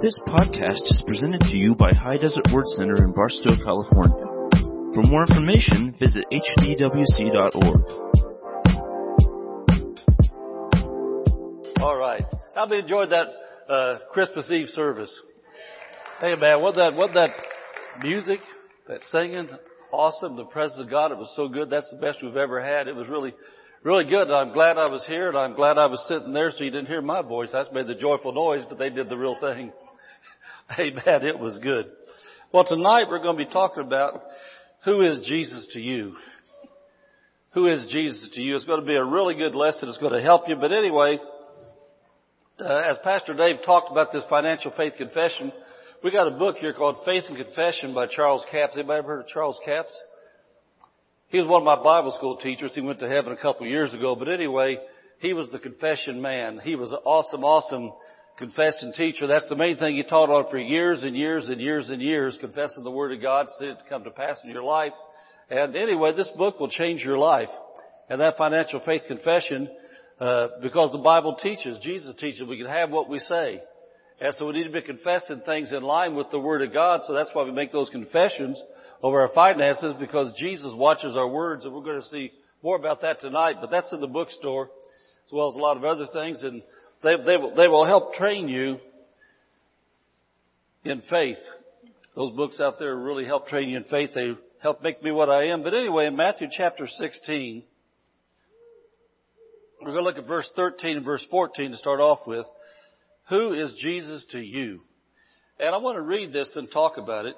This podcast is presented to you by High Desert Word Center in Barstow, California. For more information, visit hdwc.org. All right. How many enjoyed that uh, Christmas Eve service? Hey man, what that what that music, that singing, awesome. The presence of God, it was so good. That's the best we've ever had. It was really, really good. I'm glad I was here, and I'm glad I was sitting there, so you didn't hear my voice. I made the joyful noise, but they did the real thing. Amen. It was good. Well, tonight we're going to be talking about who is Jesus to you. Who is Jesus to you? It's going to be a really good lesson. It's going to help you. But anyway, uh, as Pastor Dave talked about this financial faith confession, we got a book here called Faith and Confession by Charles Capps. Anybody ever heard of Charles Capps? He was one of my Bible school teachers. He went to heaven a couple years ago. But anyway, he was the confession man. He was an awesome, awesome confession teacher. That's the main thing he taught on for years and years and years and years, confessing the Word of God, seeing it to come to pass in your life. And anyway, this book will change your life. And that financial faith confession uh, because the Bible teaches, Jesus teaches, we can have what we say. And so we need to be confessing things in line with the Word of God. So that's why we make those confessions over our finances because Jesus watches our words and we're going to see more about that tonight. But that's in the bookstore as well as a lot of other things and they, they, they will help train you in faith. Those books out there really help train you in faith. They help make me what I am. But anyway, in Matthew chapter 16, we're going to look at verse 13 and verse 14 to start off with. Who is Jesus to you? And I want to read this and talk about it.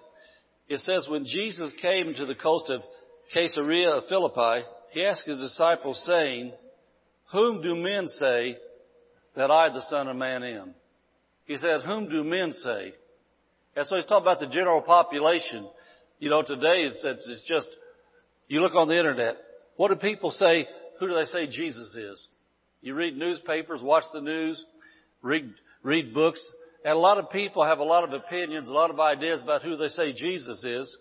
It says, when Jesus came to the coast of Caesarea of Philippi, he asked his disciples saying, whom do men say that I, the son of man, am? He said, whom do men say? And so he's talking about the general population. You know, today it's, it's just, you look on the internet. What do people say who do they say Jesus is? You read newspapers, watch the news, read, read books, and a lot of people have a lot of opinions, a lot of ideas about who they say Jesus is.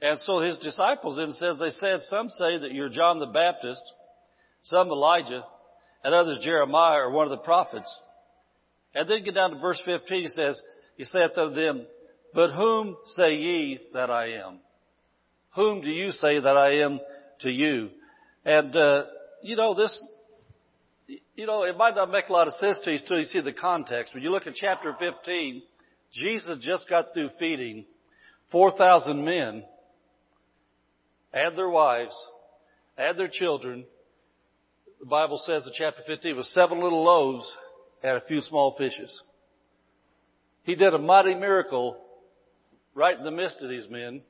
And so his disciples then says, they said, some say that you're John the Baptist, some Elijah, and others Jeremiah or one of the prophets. And then get down to verse 15, he says, he saith of them, but whom say ye that I am? Whom do you say that I am to you? And, uh, you know, this, you know, it might not make a lot of sense to you until you see the context. When you look at chapter 15, Jesus just got through feeding 4,000 men and their wives and their children. The Bible says in chapter 15 was seven little loaves and a few small fishes. He did a mighty miracle right in the midst of these men.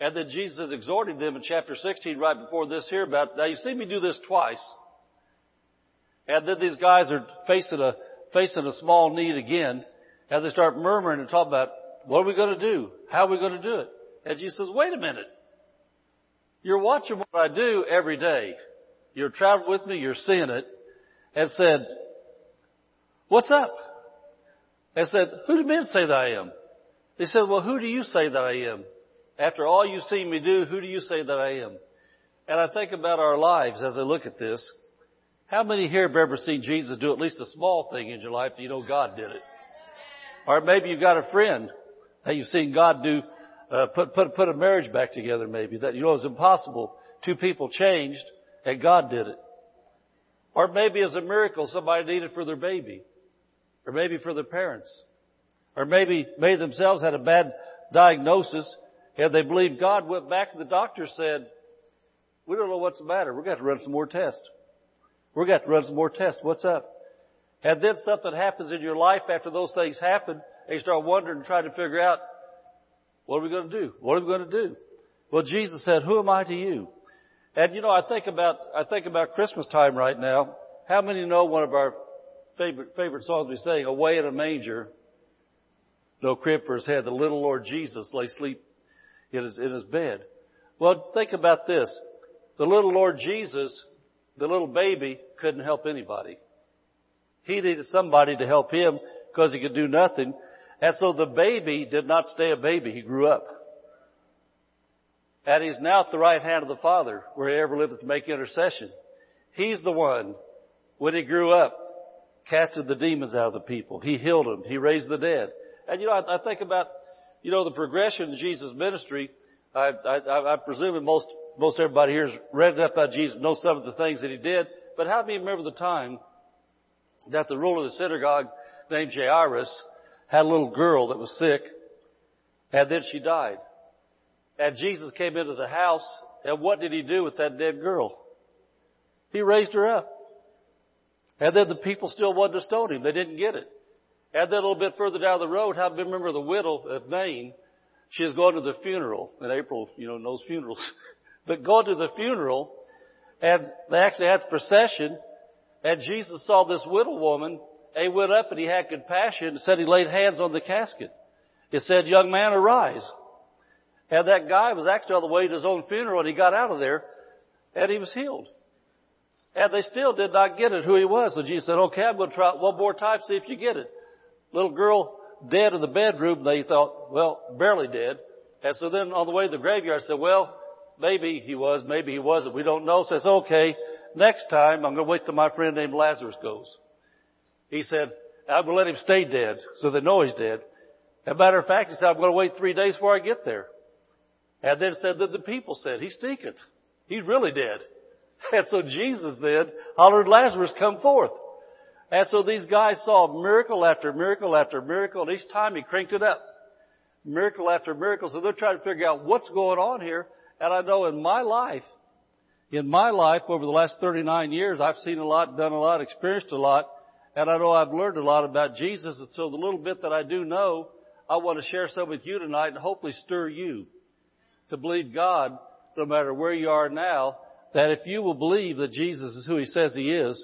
And then Jesus exhorted them in chapter 16 right before this here about, now you see me do this twice. And then these guys are facing a, facing a small need again. And they start murmuring and talking about, what are we going to do? How are we going to do it? And Jesus says, wait a minute. You're watching what I do every day. You're traveling with me, you're seeing it. And said, what's up? And said, who do men say that I am? They said, well, who do you say that I am? After all you've seen me do, who do you say that I am? And I think about our lives as I look at this. How many here have ever seen Jesus do at least a small thing in your life that you know God did it? Or maybe you've got a friend that you've seen God do, uh, put, put, put a marriage back together maybe that you know is impossible. Two people changed and God did it. Or maybe as a miracle somebody needed for their baby. Or maybe for their parents. Or maybe, they themselves had a bad diagnosis and they believed God went back and the doctor said, we don't know what's the matter. We're going to run some more tests. We're going to run some more tests. What's up? And then something happens in your life after those things happen and you start wondering and trying to figure out, what are we going to do? What are we going to do? Well, Jesus said, who am I to you? And you know, I think about, I think about Christmas time right now. How many know one of our favorite, favorite songs we sing, Away in a Manger, no crib for his head, the little Lord Jesus lay sleep in his, in his bed. Well, think about this. The little Lord Jesus, the little baby, couldn't help anybody. He needed somebody to help him because he could do nothing. And so the baby did not stay a baby. He grew up. And he's now at the right hand of the Father where he ever lived to make intercession. He's the one, when he grew up, casted the demons out of the people. He healed them. He raised the dead. And you know, I, I think about, you know, the progression of Jesus' ministry. I, I, I presume that most, most everybody here has read about Jesus, knows some of the things that he did. But how many remember the time that the ruler of the synagogue named Jairus had a little girl that was sick and then she died. And Jesus came into the house and what did he do with that dead girl? He raised her up. And then the people still wanted to stone him. They didn't get it. And then a little bit further down the road, how remember the widow of Nain? She was going to the funeral. in April, you know, those funerals. but going to the funeral, and they actually had the procession, and Jesus saw this widow woman, and he went up and he had compassion and said he laid hands on the casket. He said, young man, arise. And that guy was actually on the way to his own funeral and he got out of there and he was healed. And they still did not get it who he was. So Jesus said, okay, I'm going to try it one more time, see if you get it. Little girl dead in the bedroom. They thought, well, barely dead. And so then on the way to the graveyard, I said, well, maybe he was, maybe he wasn't. We don't know. So okay, next time I'm going to wait till my friend named Lazarus goes. He said, I'm going to let him stay dead so they know he's dead. As a matter of fact, he said, I'm going to wait three days before I get there. And then said that the people said, he stinketh. He's really dead. And so Jesus then hollered, Lazarus, come forth. And so these guys saw miracle after miracle after miracle, and each time he cranked it up. Miracle after miracle. So they're trying to figure out what's going on here. And I know in my life, in my life over the last 39 years, I've seen a lot, done a lot, experienced a lot, and I know I've learned a lot about Jesus. And so the little bit that I do know, I want to share some with you tonight and hopefully stir you to believe God no matter where you are now that if you will believe that Jesus is who He says He is,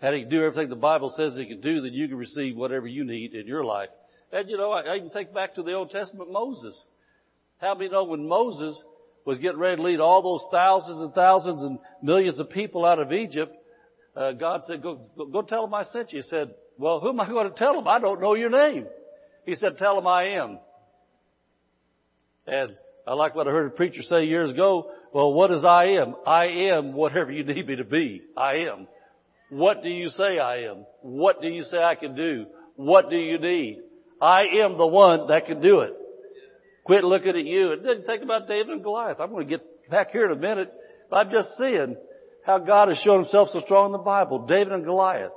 and He can do everything the Bible says He can do, then you can receive whatever you need in your life. And you know, I, I can think back to the Old Testament Moses. How many know when Moses was getting ready to lead all those thousands and thousands and millions of people out of Egypt, uh, God said, go, go, go tell them I sent you. He said, well, who am I going to tell them? I don't know your name. He said, tell them I am. And I like what I heard a preacher say years ago. Well, what is I am? I am whatever you need me to be. I am. What do you say I am? What do you say I can do? What do you need? I am the one that can do it. Quit looking at you and then think about David and Goliath. I'm going to get back here in a minute. I'm just seeing how God has shown himself so strong in the Bible. David and Goliath.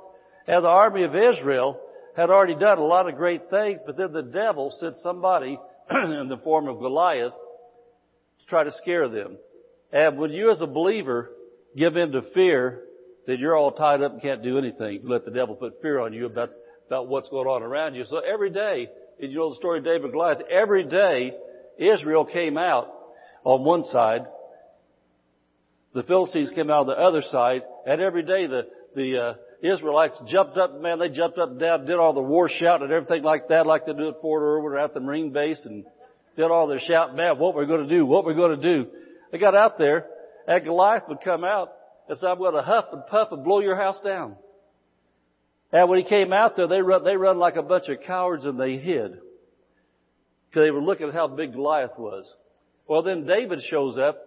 And the army of Israel had already done a lot of great things, but then the devil sent somebody in the form of Goliath try to scare them. And when you as a believer give in to fear, that you're all tied up and can't do anything. Let the devil put fear on you about, about what's going on around you. So every day, you know the story of David and Goliath, every day Israel came out on one side, the Philistines came out on the other side, and every day the, the, uh, Israelites jumped up, man, they jumped up and down, did all the war shout and everything like that, like they do at Fort Irwin or at the Marine base and did all their shouting, man, what we're going to do, what we're going to do. They got out there, and Goliath would come out and say, I'm going to huff and puff and blow your house down. And when he came out there, they run, they run like a bunch of cowards and they hid. Because they were looking at how big Goliath was. Well, then David shows up,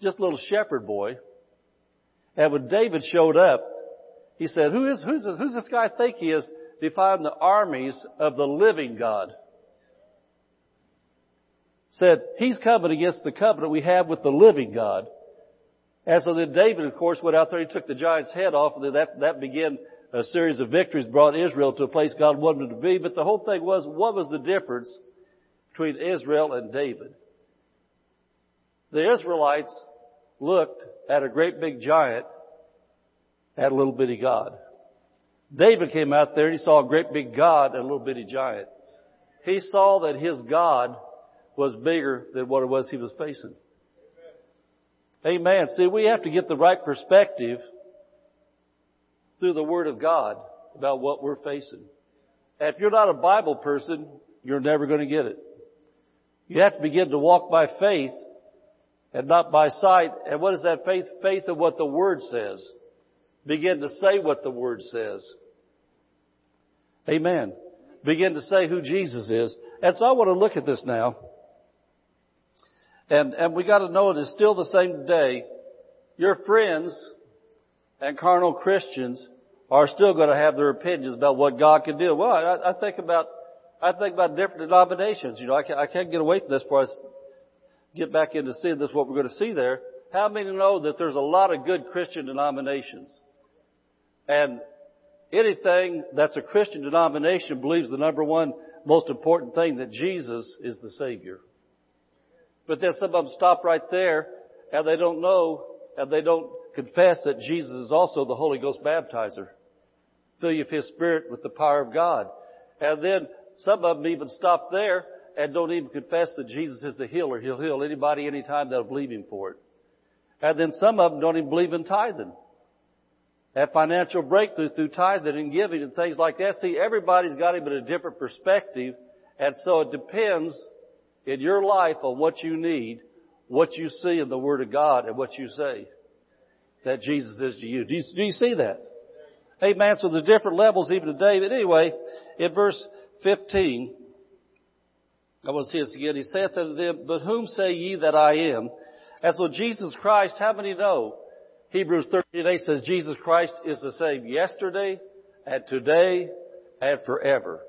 just a little shepherd boy. And when David showed up, he said, who is, who's, who's this guy think he is defying the armies of the living God? Said, he's coming against the covenant we have with the living God. And so then David, of course, went out there, he took the giant's head off, and then that, that began a series of victories, brought Israel to a place God wanted them to be. But the whole thing was, what was the difference between Israel and David? The Israelites looked at a great big giant at a little bitty God. David came out there and he saw a great big God and a little bitty giant. He saw that his God was bigger than what it was he was facing. Amen. See, we have to get the right perspective through the Word of God about what we're facing. If you're not a Bible person, you're never going to get it. You have to begin to walk by faith and not by sight. And what is that faith? Faith of what the Word says begin to say what the Word says. Amen. Begin to say who Jesus is. And so I want to look at this now. And, and we gotta know it is still the same today. Your friends and carnal Christians are still to have their opinions about what God can do. Well, I, I think about I think about different denominations. You know, I can't, I can't get away from this before I get back into seeing this, what we're to see there. How many know that there's a lot of good Christian denominations? And anything that's a Christian denomination believes the number one most important thing that Jesus is the Savior. But then some of them stop right there and they don't know and they don't confess that Jesus is also the Holy Ghost baptizer. Fill you with His Spirit with the power of God. And then some of them even stop there and don't even confess that Jesus is the healer. He'll heal anybody anytime that'll believe Him for it. And then some of them don't even believe in tithing. Have financial breakthrough through tithing and giving and things like that. See, everybody's got him in a different perspective. And so it depends in your life on what you need, what you see in the Word of God and what you say that Jesus is to you. Do you, do you see that? Amen. So there's different levels even today. But anyway, in verse 15, I want to see this again. He saith unto them, But whom say ye that I am? And so Jesus Christ, how many know? Hebrews 13 8 says Jesus Christ is the same yesterday and today and forever.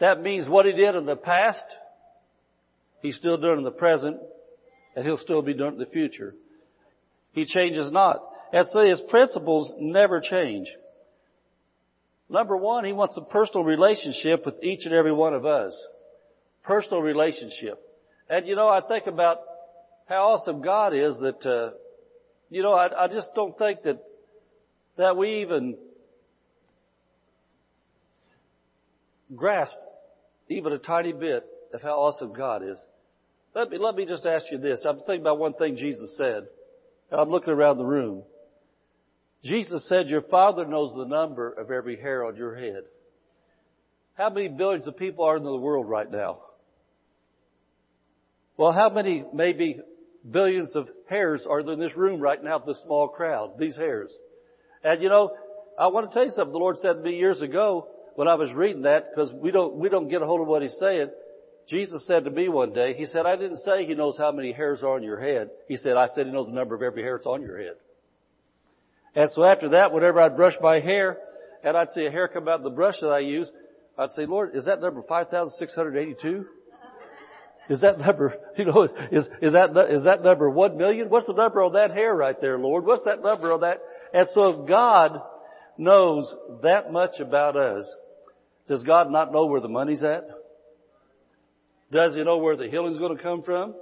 That means what He did in the past, He's still doing in the present, and He'll still be doing in the future. He changes not. And so His principles never change. Number one, He wants a personal relationship with each and every one of us. Personal relationship. And you know, I think about how awesome God is that, uh, you know, I, I just don't think that, that we even grasp even a tiny bit of how awesome God is. Let me, let me just ask you this. I'm thinking about one thing Jesus said. I'm looking around the room. Jesus said, your Father knows the number of every hair on your head. How many billions of people are in the world right now? Well, how many maybe billions of hairs are there in this room right now, this small crowd, these hairs? And you know, I want to tell you something the Lord said to me years ago when I was reading that, because we don't, we don't get a hold of what He's saying. Jesus said to me one day, He said, I didn't say He knows how many hairs are on your head. He said, I said He knows the number of every hair that's on your head. And so after that, whenever I'd brush my hair, and I'd see a hair come out of the brush that I use, I'd say, Lord, is that number 5,682? Is that number, you know, is, is that, is that number one million? What's the number on that hair right there, Lord? What's that number on that? And so if God knows that much about us, does God not know where the money's at? Does He know where the healing's going to come from?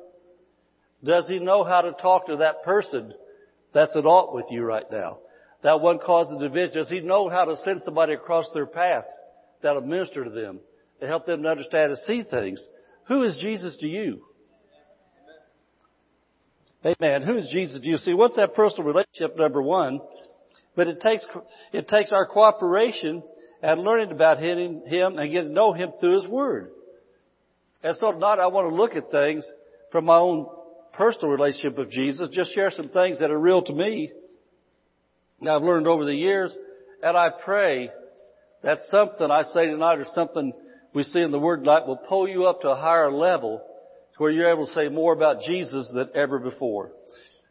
Does He know how to talk to that person that's at alt with you right now? That one caused the division. Does He know how to send somebody across their path that'll minister to them to help them to understand and see things? Who is Jesus to you? Amen. Who is Jesus to you? See, what's that personal relationship number one? But it takes, it takes our cooperation and learning about him, him and getting to know him through his word. And so tonight I want to look at things from my own personal relationship with Jesus, just share some things that are real to me that I've learned over the years. And I pray that something I say tonight or something we see in the Word tonight will pull you up to a higher level to where you're able to say more about Jesus than ever before.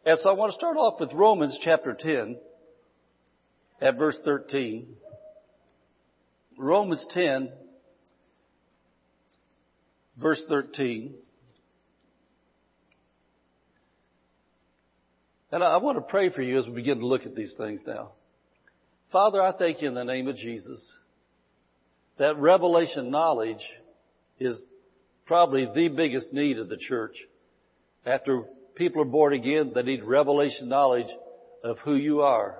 And so I want to start off with Romans chapter 10 at verse 13. Romans 10 verse 13. And I want to pray for you as we begin to look at these things now. Father, I thank you in the name of Jesus that revelation knowledge is probably the biggest need of the church. After people are born again, they need revelation knowledge of who you are,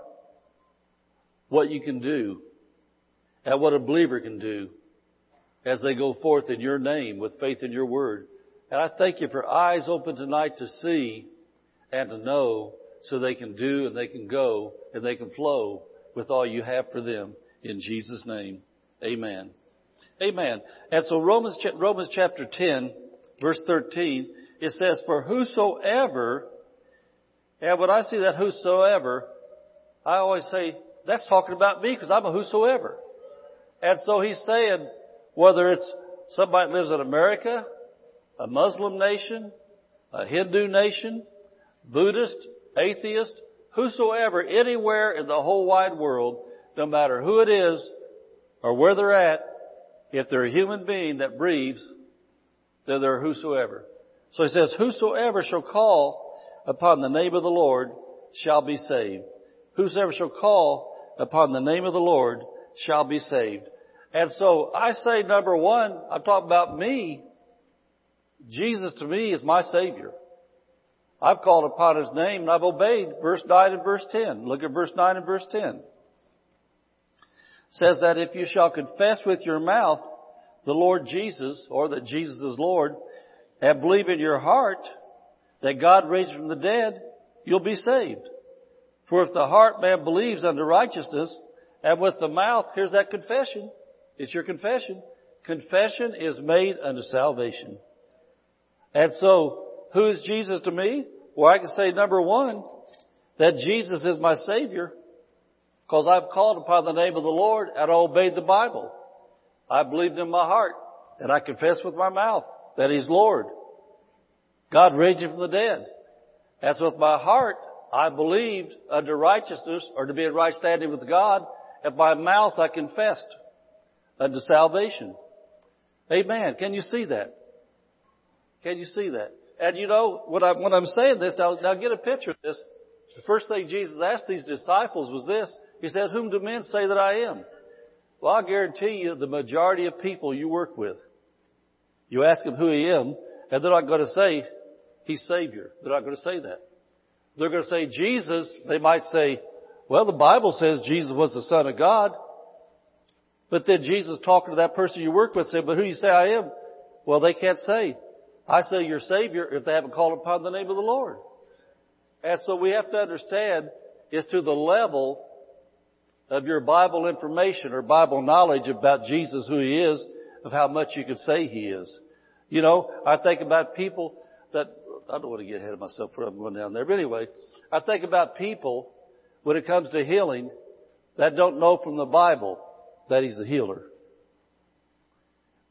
what you can do, and what a believer can do as they go forth in your name with faith in your word. And I thank you for eyes open tonight to see and to know so they can do and they can go and they can flow with all you have for them in Jesus' name. Amen. Amen. And so Romans, Romans chapter 10, verse 13, it says, For whosoever, and when I see that whosoever, I always say, that's talking about me because I'm a whosoever. And so he's saying, whether it's somebody that lives in America, a Muslim nation, a Hindu nation, Buddhist, atheist, whosoever, anywhere in the whole wide world, no matter who it is, or where they're at, If they're a human being that breathes, then they're whosoever. So he says, whosoever shall call upon the name of the Lord shall be saved. Whosoever shall call upon the name of the Lord shall be saved. And so I say number one, I'm talking about me. Jesus to me is my Savior. I've called upon His name and I've obeyed. Verse 9 and verse 10. Look at verse 9 and verse 10. It says that if you shall confess with your mouth the Lord Jesus, or that Jesus is Lord, and believe in your heart that God raised from the dead, you'll be saved. For if the heart man believes unto righteousness, and with the mouth, here's that confession. It's your confession. Confession is made unto salvation. And so, who is Jesus to me? Well, I can say number one, that Jesus is my Savior, because I've called upon the name of the Lord and I obeyed the Bible. I believed in my heart and I confessed with my mouth that He's Lord. God raised Him from the dead. As with my heart, I believed unto righteousness or to be in right standing with God, and by mouth I confessed Uh, unto salvation. Amen. Can you see that? Can you see that? And you know, when, I, when I'm saying this, now, now get a picture of this. The first thing Jesus asked these disciples was this. He said, whom do men say that I am? Well, I guarantee you the majority of people you work with, you ask them who he is, and they're not going to say, he's Savior. They're not going to say that. They're going to say Jesus. They might say, well, the Bible says Jesus was the Son of God. But then Jesus talking to that person you work with said, but who do you say I am? Well, they can't say. I say you're Savior if they haven't called upon the name of the Lord. And so we have to understand is to the level of your Bible information or Bible knowledge about Jesus, who He is, of how much you can say He is. You know, I think about people that, I don't want to get ahead of myself where I'm going down there, but anyway, I think about people when it comes to healing that don't know from the Bible that He's the healer.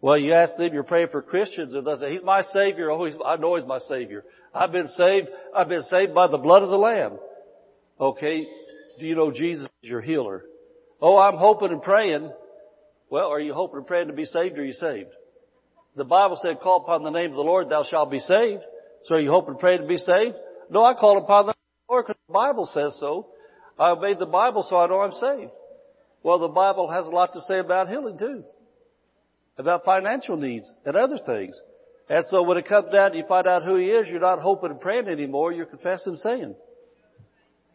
Well, you ask them, you're praying for Christians, and they say, He's my Savior. Oh, he's, I know He's my Savior. I've been saved, I've been saved by the blood of the Lamb. Okay, do you know Jesus is your healer? Oh, I'm hoping and praying. Well, are you hoping and praying to be saved or are you saved? The Bible said, call upon the name of the Lord, thou shalt be saved. So are you hoping and praying to be saved? No, I call upon the Lord because the Bible says so. I obeyed the Bible so I know I'm saved. Well, the Bible has a lot to say about healing too. About financial needs and other things. And so when it comes down, you find out who He is, you're not hoping and praying anymore, you're confessing and saying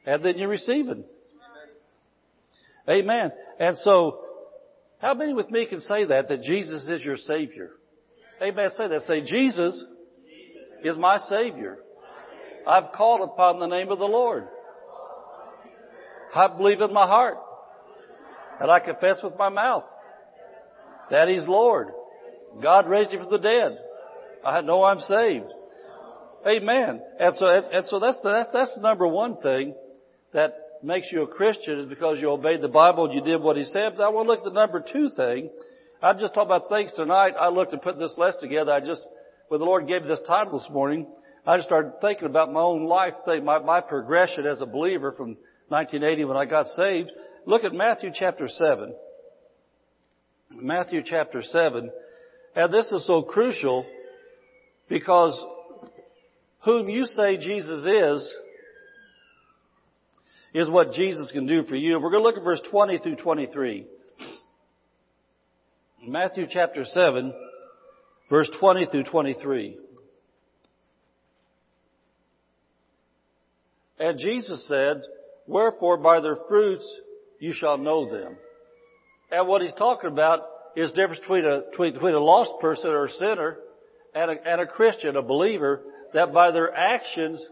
and then you're receiving. Amen. And so, how many with me can say that, that Jesus is your Savior? Amen. Say that. Say, Jesus is my Savior. I've called upon the name of the Lord. I believe in my heart. And I confess with my mouth that He's Lord. God raised Him from the dead. I know I'm saved. Amen. And so, and so that's the, that's, that's the number one thing that makes you a Christian is because you obeyed the Bible and you did what He said. But I want to look at the number two thing. I just talked about things tonight. I looked at put this lesson together. I just, when the Lord gave me this title this morning, I just started thinking about my own life thing, my, my progression as a believer from 1980 when I got saved. Look at Matthew chapter 7. Matthew chapter 7. And this is so crucial because whom you say Jesus is is what Jesus can do for you. We're going to look at verse 20 through 23. Matthew chapter 7, verse 20 through 23. And Jesus said, Wherefore by their fruits you shall know them. And what he's talking about is the difference between a, between, between a lost person or a sinner and a, and a Christian, a believer, that by their actions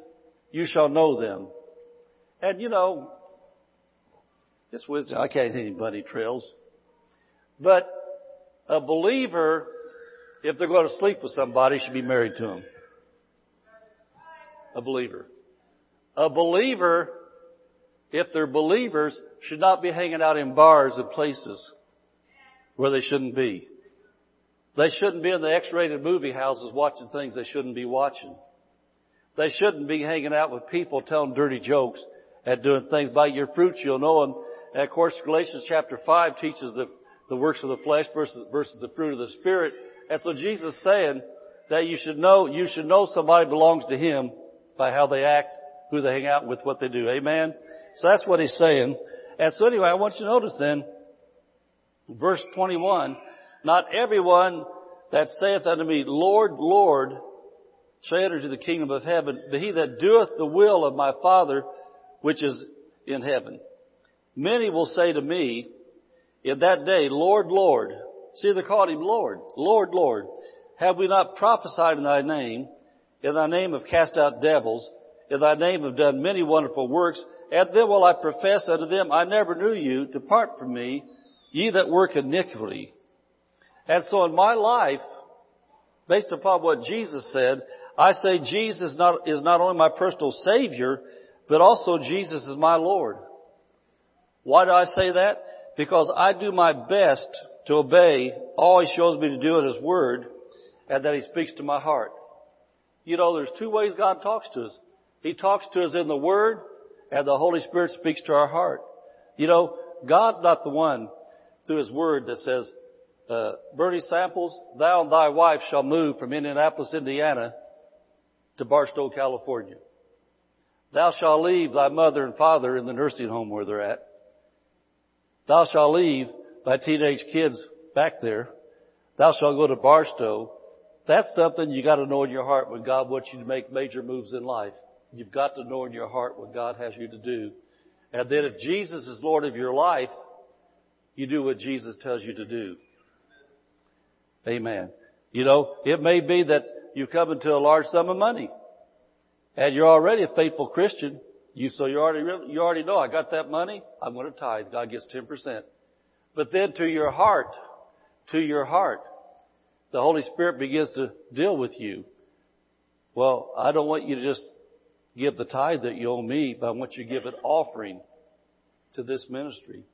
you shall know them. And you know, this wisdom, I can't hit any bunny trails. But a believer, if they're going to sleep with somebody, should be married to them. A believer. A believer, if they're believers, should not be hanging out in bars and places where they shouldn't be. They shouldn't be in the X-rated movie houses watching things they shouldn't be watching. They shouldn't be hanging out with people telling dirty jokes and doing things. By your fruits you'll know them. And of course, Galatians chapter 5 teaches that the works of the flesh versus, versus the fruit of the Spirit. And so Jesus is saying that you should know, you should know somebody belongs to Him by how they act, who they hang out with, what they do. Amen? So that's what He's saying. And so anyway, I want you to notice then, verse 21, not everyone that saith unto me, Lord, Lord, shall enter into the kingdom of heaven, but he that doeth the will of my Father which is in heaven. Many will say to me in that day, Lord, Lord. See, they called him Lord. Lord, Lord. Have we not prophesied in thy name? In thy name have cast out devils. In thy name have done many wonderful works. And then will I profess unto them, I never knew you. Depart from me, ye that work iniquity. And so in my life, based upon what Jesus said, I say Jesus not, is not only my personal Savior, but also Jesus is my Lord. Why do I say that? Because I do my best to obey all He shows me to do in His Word and that He speaks to my heart. You know, there's two ways God talks to us. He talks to us in the Word and the Holy Spirit speaks to our heart. You know, God's not the one through His Word that says, uh, Bernie Samples, thou and thy wife shall move from Indianapolis, Indiana to Barstow, California. Thou shalt leave thy mother and father in the nursing home where they're at. Thou shalt leave thy teenage kids back there. Thou shalt go to Barstow. That's something you gotta know in your heart when God wants you to make major moves in life. You've got to know in your heart what God has you to do. And then if Jesus is Lord of your life, you do what Jesus tells you to do. Amen. You know, it may be that you come into a large sum of money and you're already a faithful Christian. You, so you already, you already know I got that money. I'm going to tithe. God gets 10%. But then to your heart, to your heart, the Holy Spirit begins to deal with you. Well, I don't want you to just give the tithe that you owe me, but I want you to give an offering to this ministry.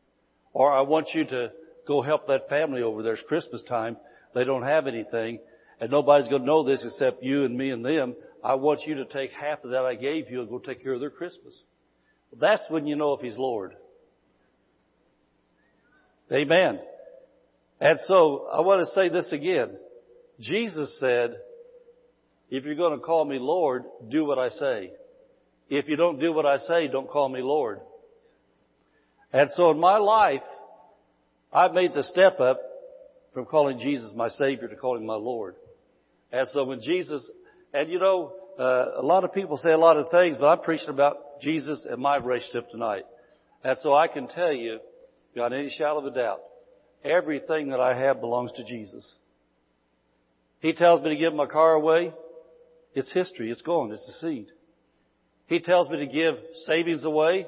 Or I want you to go help that family over there. It's Christmas time. They don't have anything and nobody's going to know this except you and me and them. I want you to take half of that I gave you and go take care of their Christmas. That's when you know if He's Lord. Amen. And so I want to say this again. Jesus said, if you're going to call me Lord, do what I say. If you don't do what I say, don't call me Lord. And so in my life, I've made the step up from calling Jesus my Savior to calling my Lord. And so when Jesus, and you know, uh, a lot of people say a lot of things, but I'm preaching about Jesus and my relationship tonight. And so I can tell you, without any shadow of a doubt, everything that I have belongs to Jesus. He tells me to give my car away. It's history. It's gone. It's a seed. He tells me to give savings away.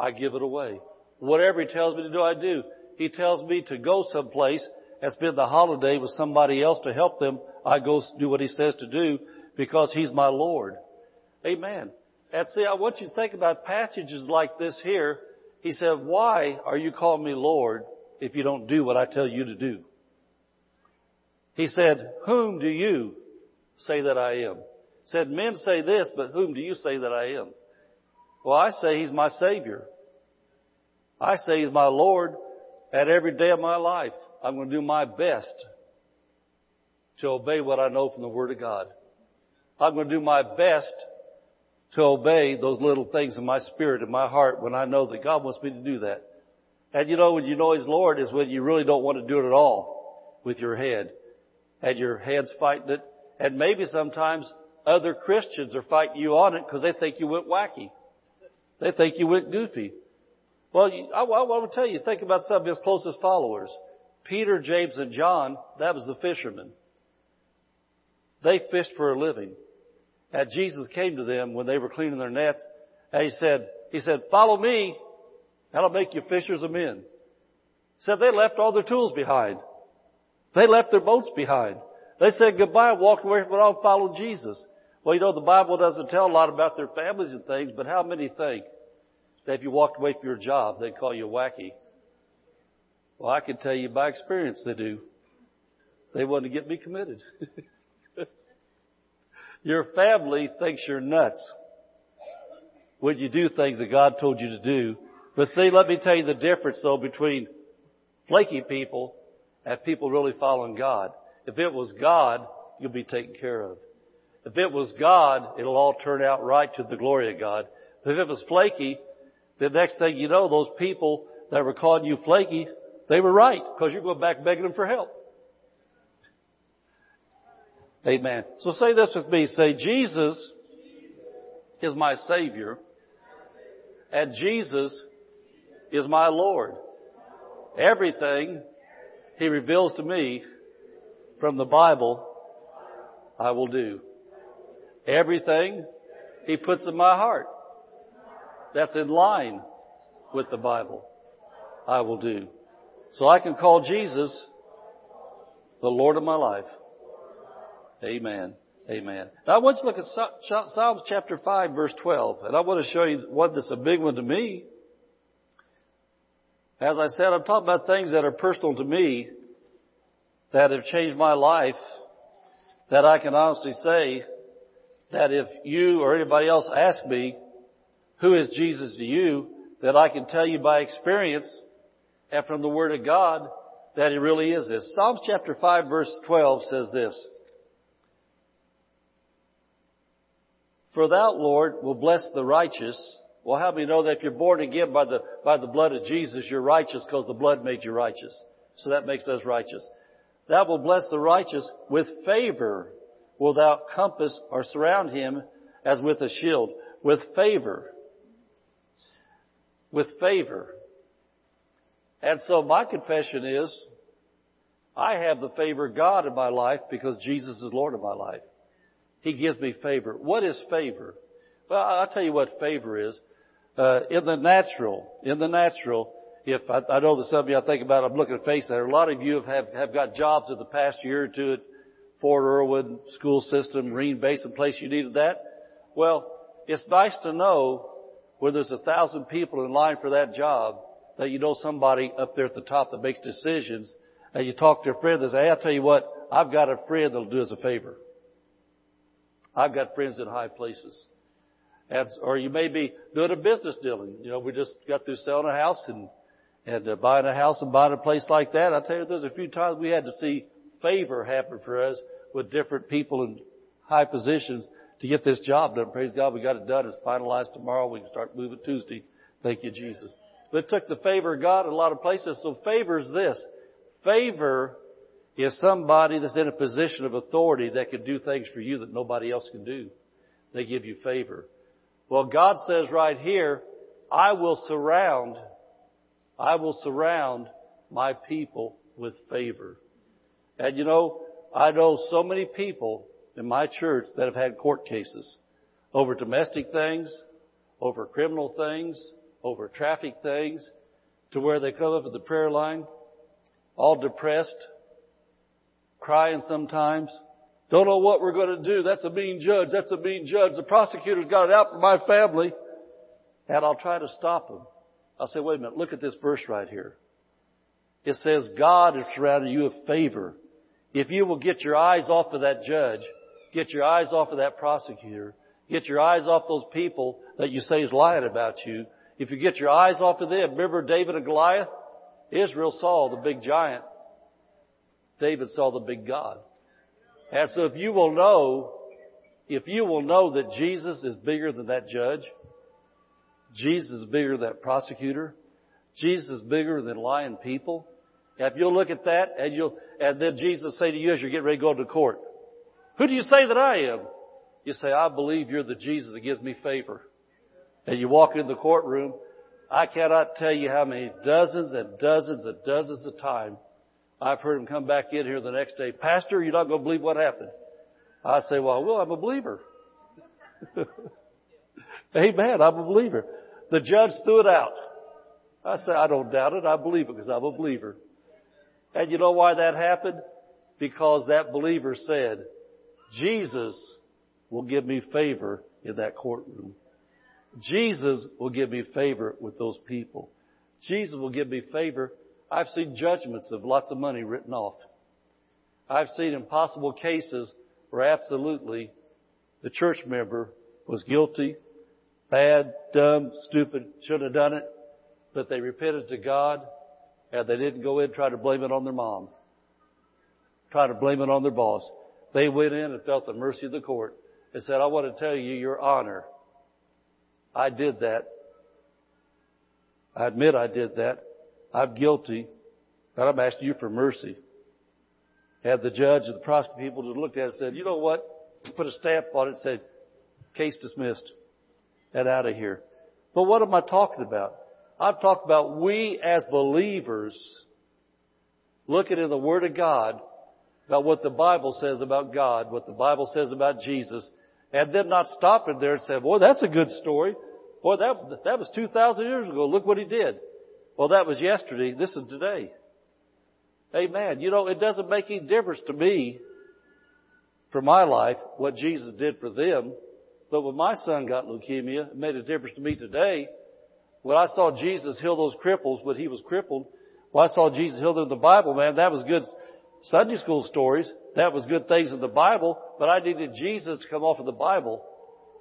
I give it away. Whatever he tells me to do, I do. He tells me to go someplace and spend the holiday with somebody else to help them. I go do what he says to do because he's my Lord. Amen. And see, I want you to think about passages like this here. He said, why are you calling me Lord if you don't do what I tell you to do? He said, whom do you say that I am? Said, men say this, but whom do you say that I am? Well, I say he's my Savior. I say he's my Lord at every day of my life. I'm going to do my best to obey what I know from the Word of God. I'm going to do my best to obey those little things in my spirit and my heart when I know that God wants me to do that. And you know, when you know His Lord is when you really don't want to do it at all with your head. And your head's fighting it. And maybe sometimes other Christians are fighting you on it because they think you went wacky. They think you went goofy. Well, I, I want to tell you, think about some of His closest followers. Peter, James, and John, that was the fishermen. They fished for a living. And Jesus came to them when they were cleaning their nets, and he said, he said, follow me, and I'll make you fishers of men. Said they left all their tools behind. They left their boats behind. They said goodbye, walked away from it all, followed Jesus. Well, you know, the Bible doesn't tell a lot about their families and things, but how many think that if you walked away from your job, they'd call you wacky? Well, I can tell you by experience they do. They want to get me committed. Your family thinks you're nuts when you do things that God told you to do. But see, let me tell you the difference though between flaky people and people really following God. If it was God, you'll be taken care of. If it was God, it'll all turn out right to the glory of God. But if it was flaky, the next thing you know, those people that were calling you flaky, they were right because you're going back begging them for help. Amen. So say this with me. Say, Jesus is my Savior and Jesus is my Lord. Everything He reveals to me from the Bible, I will do. Everything He puts in my heart that's in line with the Bible, I will do. So I can call Jesus the Lord of my life. Amen. Amen. Now I want you to look at Psalms chapter 5 verse 12, and I want to show you one that's a big one to me. As I said, I'm talking about things that are personal to me, that have changed my life, that I can honestly say that if you or anybody else ask me, who is Jesus to you, that I can tell you by experience and from the Word of God that He really is this. Psalms chapter 5 verse 12 says this, For thou, Lord, will bless the righteous. Well, how many know that if you're born again by the, by the blood of Jesus, you're righteous because the blood made you righteous. So that makes us righteous. Thou will bless the righteous with favor will thou compass or surround him as with a shield. With favor. With favor. And so my confession is, I have the favor of God in my life because Jesus is Lord of my life. He gives me favor. What is favor? Well, I'll tell you what favor is. Uh, in the natural, in the natural, if I, I know that some of you I think about, I'm looking at face there. A lot of you have, have, have got jobs in the past year or two Fort Irwin school system, Marine Base, and place you needed that. Well, it's nice to know when there's a thousand people in line for that job that you know somebody up there at the top that makes decisions and you talk to a friend and say, hey, I'll tell you what, I've got a friend that'll do us a favor. I've got friends in high places. And, or you may be doing a business dealing. You know, we just got through selling a house and, and uh, buying a house and buying a place like that. I tell you, there's a few times we had to see favor happen for us with different people in high positions to get this job done. Praise God, we got it done. It's finalized tomorrow. We can start moving Tuesday. Thank you, Jesus. But it took the favor of God in a lot of places. So favor is this. Favor is somebody that's in a position of authority that can do things for you that nobody else can do. They give you favor. Well, God says right here, I will surround, I will surround my people with favor. And you know, I know so many people in my church that have had court cases over domestic things, over criminal things, over traffic things, to where they come up at the prayer line, all depressed, crying sometimes. Don't know what we're going to do. That's a mean judge. That's a mean judge. The prosecutor's got it out for my family. And I'll try to stop him. I'll say, wait a minute, look at this verse right here. It says, God is surrounding you with favor. If you will get your eyes off of that judge, get your eyes off of that prosecutor, get your eyes off those people that you say is lying about you, if you get your eyes off of them, remember David and Goliath? Israel saw the big giant. David saw the big God. And so if you will know, if you will know that Jesus is bigger than that judge, Jesus is bigger than that prosecutor, Jesus is bigger than lying people, if you'll look at that and you'll, and then Jesus say to you as you're getting ready to go to court, who do you say that I am? You say, I believe you're the Jesus that gives me favor. And you walk into the courtroom, I cannot tell you how many dozens and dozens and dozens of times I've heard him come back in here the next day. Pastor, you're not going to believe what happened. I say, well, I will. I'm a believer. Amen. I'm a believer. The judge threw it out. I say, I don't doubt it. I believe it because I'm a believer. And you know why that happened? Because that believer said, Jesus will give me favor in that courtroom. Jesus will give me favor with those people. Jesus will give me favor I've seen judgments of lots of money written off. I've seen impossible cases where absolutely the church member was guilty, bad, dumb, stupid, shouldn't have done it, but they repented to God And they didn't go in and try to blame it on their mom. Try to blame it on their boss. They went in and felt the mercy of the court and said, I want to tell you, your honor, I did that. I admit I did that. I'm guilty, but I'm asking you for mercy. Had the judge and the prosecutor people just looked at it and said, you know what? Put a stamp on it and said, case dismissed. Get out of here. But what am I talking about? I'm talked about we as believers looking in the Word of God about what the Bible says about God, what the Bible says about Jesus, and then not stopping there and say, boy, that's a good story. Boy, that, that was 2,000 years ago. Look what he did. Well, that was yesterday. This is today. Amen. You know, it doesn't make any difference to me for my life what Jesus did for them. But when my son got leukemia, it made a difference to me today. When I saw Jesus heal those cripples when he was crippled, when I saw Jesus heal them in the Bible, man, that was good Sunday school stories. That was good things in the Bible, but I needed Jesus to come off of the Bible,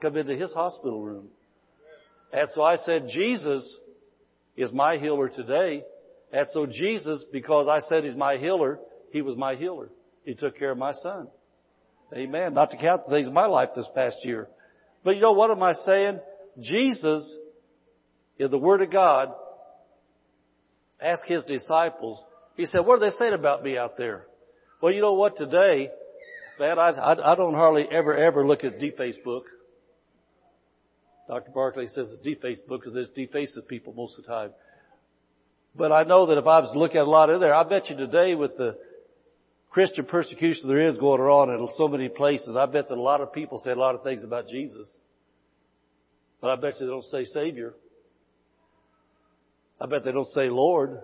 come into his hospital room. And so I said, Jesus is my healer today. And so Jesus, because I said he's my healer, he was my healer. He took care of my son. Amen. Not to count the things in my life this past year. But you know what am I saying? Jesus, in the Word of God, asked his disciples, he said, what are they saying about me out there? Well, you know what? Today, man, I, I, I don't hardly ever, ever look at DeFacebook. Dr. Barclay says it's DeFacebook because it defaces people most of the time. But I know that if I was to look at a lot in there, I bet you today with the Christian persecution there is going on in so many places, I bet that a lot of people say a lot of things about Jesus. But I bet you they don't say Savior. I bet they don't say Lord.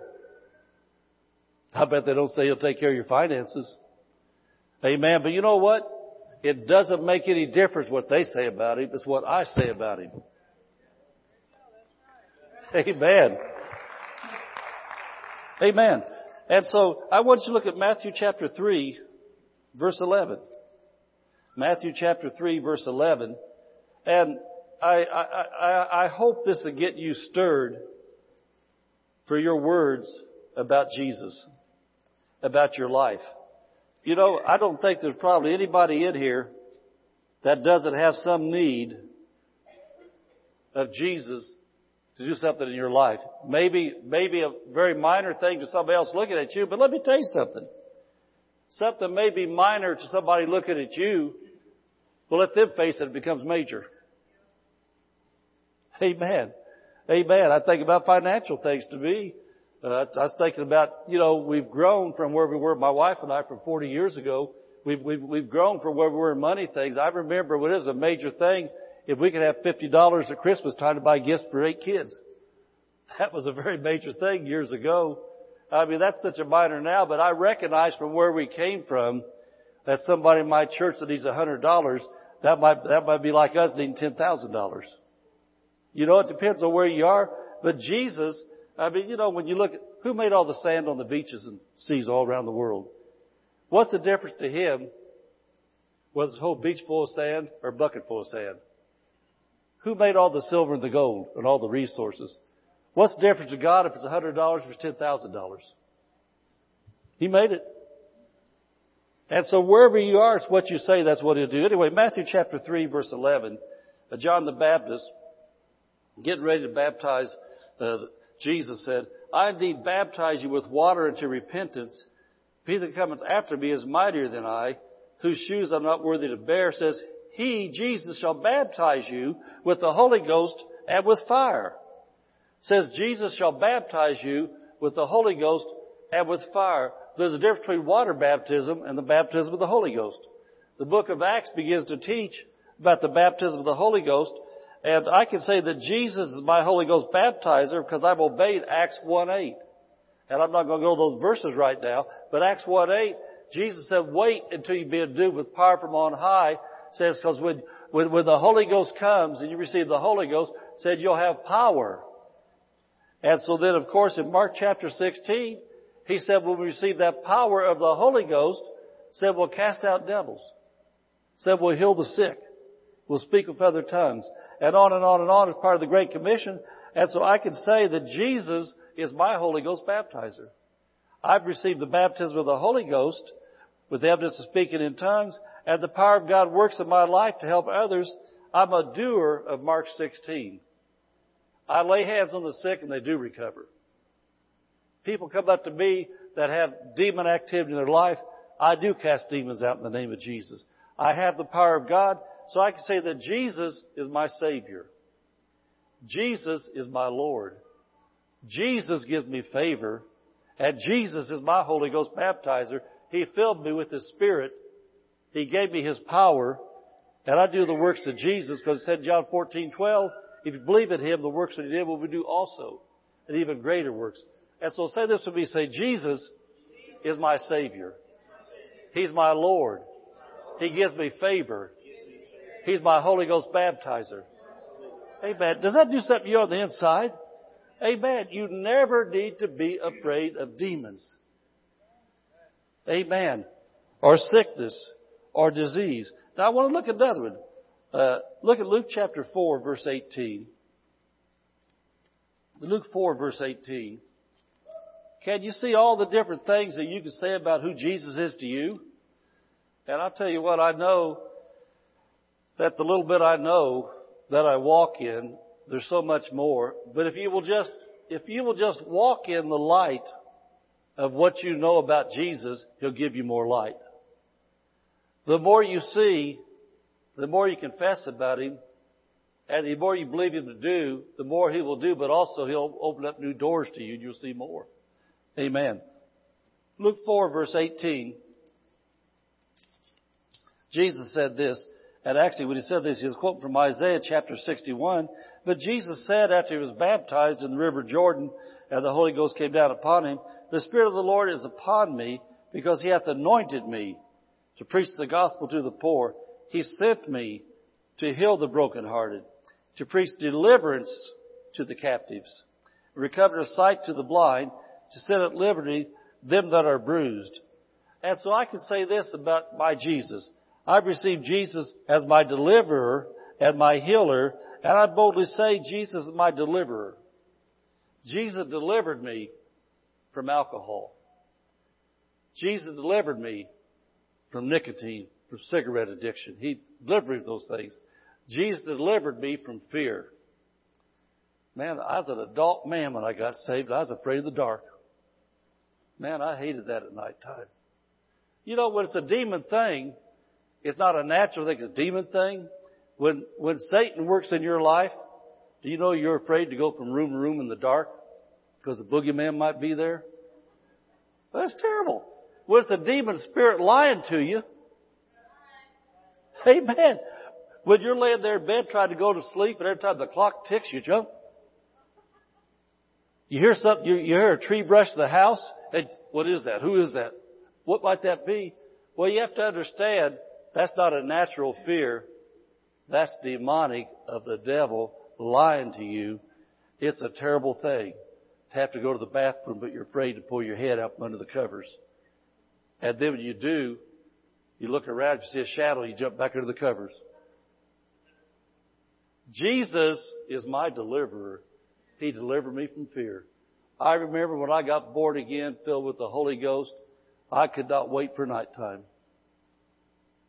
I bet they don't say He'll take care of your finances. Amen. But you know what? It doesn't make any difference what they say about Him. It's what I say about Him. Amen. Amen. And so I want you to look at Matthew chapter 3, verse 11. Matthew chapter 3, verse 11. And I, I, I, I hope this will get you stirred for your words about Jesus, about your life. You know, I don't think there's probably anybody in here that doesn't have some need of Jesus to do something in your life. Maybe, maybe a very minor thing to somebody else looking at you, but let me tell you something. Something may be minor to somebody looking at you, but let them face it, it becomes major. Amen. Amen. I think about financial things to me. Uh, I was thinking about, you know, we've grown from where we were, my wife and I, from 40 years ago. We've, we've, we've grown from where we were in money things. I remember when it was a major thing, if we could have $50 at Christmas time to buy gifts for eight kids. That was a very major thing years ago. I mean, that's such a minor now, but I recognize from where we came from that somebody in my church that needs $100, that might, that might be like us needing $10,000. You know, it depends on where you are, but Jesus, I mean, you know, when you look at who made all the sand on the beaches and seas all around the world? What's the difference to him whether it's a whole beach full of sand or a bucket full of sand? Who made all the silver and the gold and all the resources? What's the difference to God if it's $100 or it's $10,000? He made it. And so wherever you are, it's what you say, that's what he'll do. Anyway, Matthew chapter 3 verse 11, uh, John the Baptist, getting ready to baptize, uh, Jesus said, I indeed baptize you with water unto repentance. He that cometh after me is mightier than I, whose shoes I'm not worthy to bear, says, He, Jesus, shall baptize you with the Holy Ghost and with fire. Says, Jesus shall baptize you with the Holy Ghost and with fire. There's a difference between water baptism and the baptism of the Holy Ghost. The book of Acts begins to teach about the baptism of the Holy Ghost and I can say that Jesus is my Holy Ghost baptizer because I've obeyed Acts 1-8. And I'm not going to go to those verses right now, but Acts 1-8, Jesus said, wait until you be endued with power from on high, says, because when, when, when the Holy Ghost comes and you receive the Holy Ghost, said you'll have power. And so then, of course, in Mark chapter 16, he said, when we receive that power of the Holy Ghost, said we'll cast out devils. Said we'll heal the sick. We'll speak with other tongues and on and on and on as part of the Great Commission. And so I can say that Jesus is my Holy Ghost baptizer. I've received the baptism of the Holy Ghost with the evidence of speaking in tongues, and the power of God works in my life to help others. I'm a doer of Mark 16. I lay hands on the sick and they do recover. People come up to me that have demon activity in their life. I do cast demons out in the name of Jesus. I have the power of God, so I can say that Jesus is my Savior. Jesus is my Lord. Jesus gives me favor. And Jesus is my Holy Ghost baptizer. He filled me with His Spirit. He gave me His power. And I do the works of Jesus because it said in John 14, 12, if you believe in Him, the works that He did will we do also. And even greater works. And so say this with me, say, Jesus is my Savior. He's my Lord. He gives me favor. He's my Holy Ghost baptizer. Amen. Does that do something to you on the inside? Amen. You never need to be afraid of demons. Amen. Or sickness or disease. Now I want to look at another one. Uh, look at Luke chapter 4 verse 18. Luke 4 verse 18. Can you see all the different things that you can say about who Jesus is to you? And I'll tell you what, I know that the little bit I know that I walk in, there's so much more. But if you will just, if you will just walk in the light of what you know about Jesus, He'll give you more light. The more you see, the more you confess about Him, and the more you believe Him to do, the more He will do, but also He'll open up new doors to you and you'll see more. Amen. Luke 4 verse 18. Jesus said this, and actually when he said this, he was quoting from Isaiah chapter 61. But Jesus said after he was baptized in the river Jordan, and the Holy Ghost came down upon him, the Spirit of the Lord is upon me, because he hath anointed me to preach the gospel to the poor. He sent me to heal the brokenhearted, to preach deliverance to the captives, recover of sight to the blind, to set at liberty them that are bruised. And so I can say this about my Jesus. I've received Jesus as my deliverer and my healer, and I boldly say Jesus is my deliverer. Jesus delivered me from alcohol. Jesus delivered me from nicotine, from cigarette addiction. He delivered me from those things. Jesus delivered me from fear. Man, I was an adult man when I got saved. I was afraid of the dark. Man, I hated that at night time. You know, when it's a demon thing, it's not a natural thing, it's a demon thing. When, when Satan works in your life, do you know you're afraid to go from room to room in the dark? Because the boogeyman might be there? That's terrible. When it's a demon spirit lying to you, Amen. When you're laying there in bed trying to go to sleep and every time the clock ticks, you jump. You hear something, you, you hear a tree brush the house, and what is that? Who is that? What might that be? Well, you have to understand that's not a natural fear. That's demonic of the devil lying to you. It's a terrible thing to have to go to the bathroom, but you're afraid to pull your head up under the covers. And then when you do, you look around, you see a shadow, you jump back under the covers. Jesus is my deliverer. He delivered me from fear. I remember when I got born again, filled with the Holy Ghost, I could not wait for nighttime.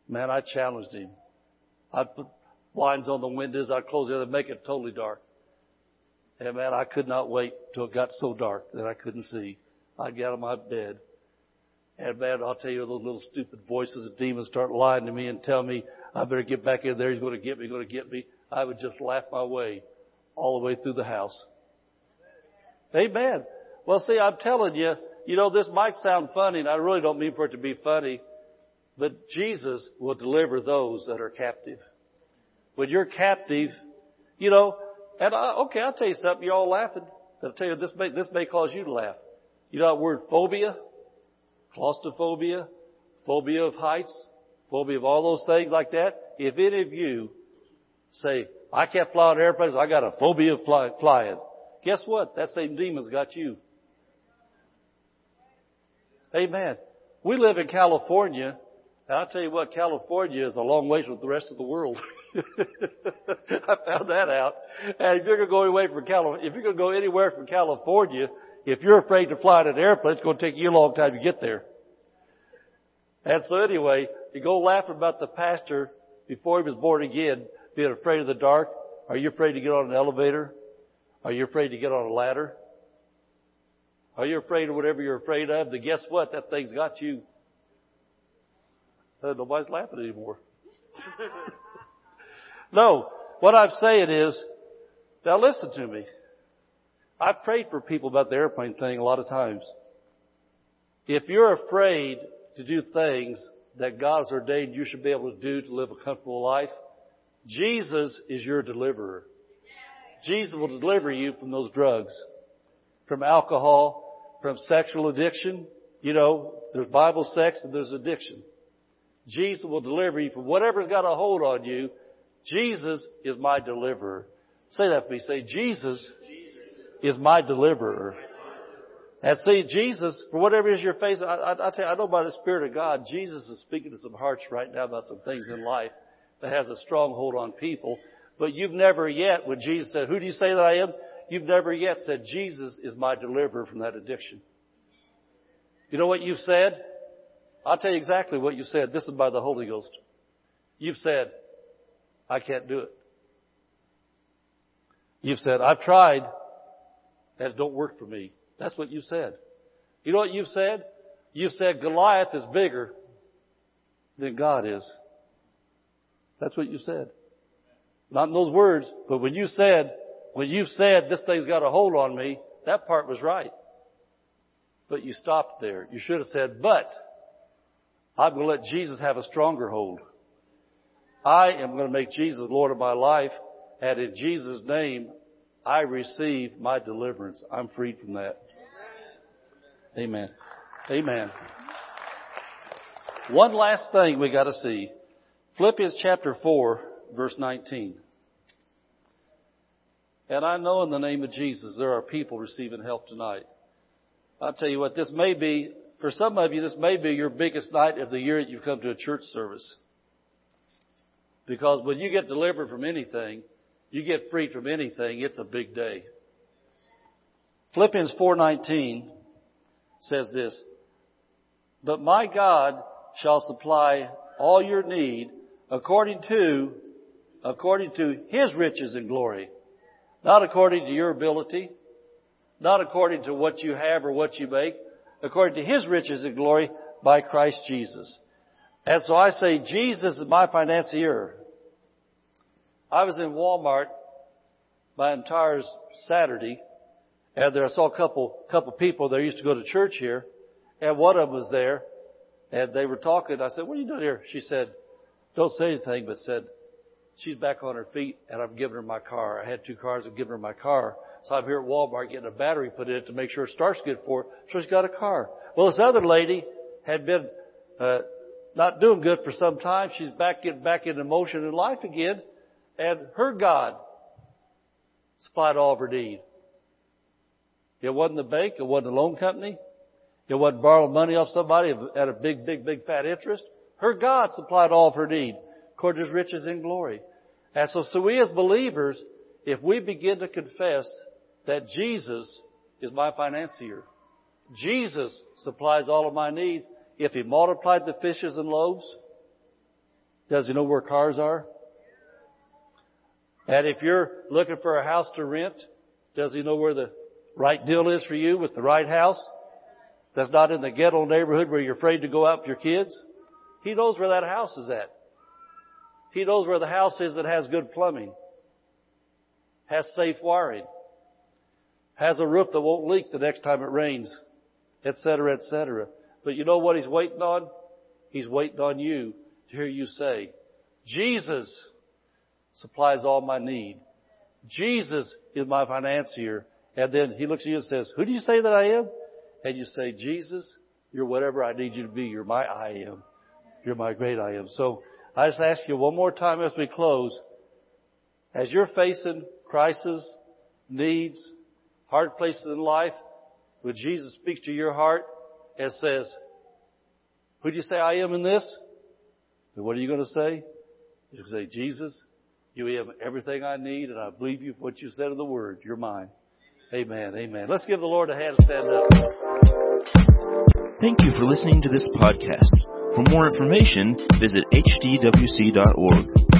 Man, I challenged him. I'd put blinds on the windows, I'd close the other, make it totally dark. And man, I could not wait till it got so dark that I couldn't see. I'd get out of my bed. And man, I'll tell you, those little stupid voices of demons start lying to me and tell me, I better get back in there, he's going to get me, going to get me. I would just laugh my way all the way through the house. Amen. Well, see, I'm telling you, you know, this might sound funny, and I really don't mean for it to be funny, but Jesus will deliver those that are captive. When you're captive, you know, and I, okay, I'll tell you something. You're all laughing. I'll tell you this may this may cause you to laugh. You know that word phobia, claustrophobia, phobia of heights, phobia of all those things like that. If any of you say, "I can't fly on airplanes. I got a phobia of fly, flying," guess what? That same demon's got you. Amen. We live in California, and I'll tell you what, California is a long ways from the rest of the world. I found that out. And if you're going to go away from California, if you're going to go anywhere from California, if you're afraid to fly in an airplane, it's going to take you a long time to get there. And so anyway, you go laughing about the pastor before he was born again, being afraid of the dark. Are you afraid to get on an elevator? Are you afraid to get on a ladder? Are you afraid of whatever you're afraid of? Then guess what? That thing's got you. Uh, nobody's laughing anymore. no, what I'm saying is, now listen to me. I've prayed for people about the airplane thing a lot of times. If you're afraid to do things that God has ordained you should be able to do to live a comfortable life, Jesus is your deliverer. Jesus will deliver you from those drugs, from alcohol, from sexual addiction. You know, there's Bible sex and there's addiction. Jesus will deliver you from whatever's got a hold on you. Jesus is my deliverer. Say that for me. Say, Jesus is my deliverer. And see, Jesus, for whatever is your face, I, I, I tell you, I know by the Spirit of God, Jesus is speaking to some hearts right now about some things in life that has a stronghold on people. But you've never yet, when Jesus said, who do you say that I am? You've never yet said, Jesus is my deliverer from that addiction. You know what you've said? I'll tell you exactly what you said. This is by the Holy Ghost. You've said, I can't do it. You've said, I've tried, and it don't work for me. That's what you said. You know what you've said? You've said Goliath is bigger than God is. That's what you said. Not in those words, but when you said, when you said this thing's got a hold on me, that part was right. But you stopped there. You should have said, but I'm going to let Jesus have a stronger hold. I am going to make Jesus Lord of my life, and in Jesus' name, I receive my deliverance. I'm freed from that. Amen. Amen. One last thing we got to see. Philippians chapter 4, verse 19. And I know in the name of Jesus there are people receiving help tonight. I'll tell you what, this may be, for some of you, this may be your biggest night of the year that you've come to a church service. Because when you get delivered from anything, you get freed from anything, it's a big day. Philippians 4:19 says this, "But my God shall supply all your need according to according to his riches and glory, not according to your ability, not according to what you have or what you make, according to his riches and glory by Christ Jesus." And so I say Jesus is my financier. I was in Walmart my entire Saturday, and there I saw a couple couple people that used to go to church here, and one of them was there, and they were talking. I said, "What are you doing here?" She said, "Don't say anything," but said, "She's back on her feet, and I've given her my car. I had two cars. I've given her my car, so I'm here at Walmart getting a battery put in it to make sure it starts good for her. So she's got a car. Well, this other lady had been uh, not doing good for some time. She's back getting back into motion in life again." And her God supplied all of her need. It wasn't the bank. It wasn't the loan company. It wasn't borrowing money off somebody at a big, big, big fat interest. Her God supplied all of her need according to his riches in glory. And so, so we as believers, if we begin to confess that Jesus is my financier, Jesus supplies all of my needs. If he multiplied the fishes and loaves, does he know where cars are? And if you're looking for a house to rent, does he know where the right deal is for you with the right house? That's not in the ghetto neighborhood where you're afraid to go out with your kids. He knows where that house is at. He knows where the house is that has good plumbing, has safe wiring, has a roof that won't leak the next time it rains, etc., etc. But you know what he's waiting on? He's waiting on you to hear you say, Jesus supplies all my need. Jesus is my financier. And then he looks at you and says, who do you say that I am? And you say, Jesus, you're whatever I need you to be. You're my I am. You're my great I am. So I just ask you one more time as we close, as you're facing crisis, needs, hard places in life, when Jesus speaks to your heart and says, who do you say I am in this? And what are you going to say? You're going to say, Jesus, you have everything I need, and I believe you what you said in the Word. You're mine. Amen. Amen. Let's give the Lord a hand and stand up. Thank you for listening to this podcast. For more information, visit hdwc.org.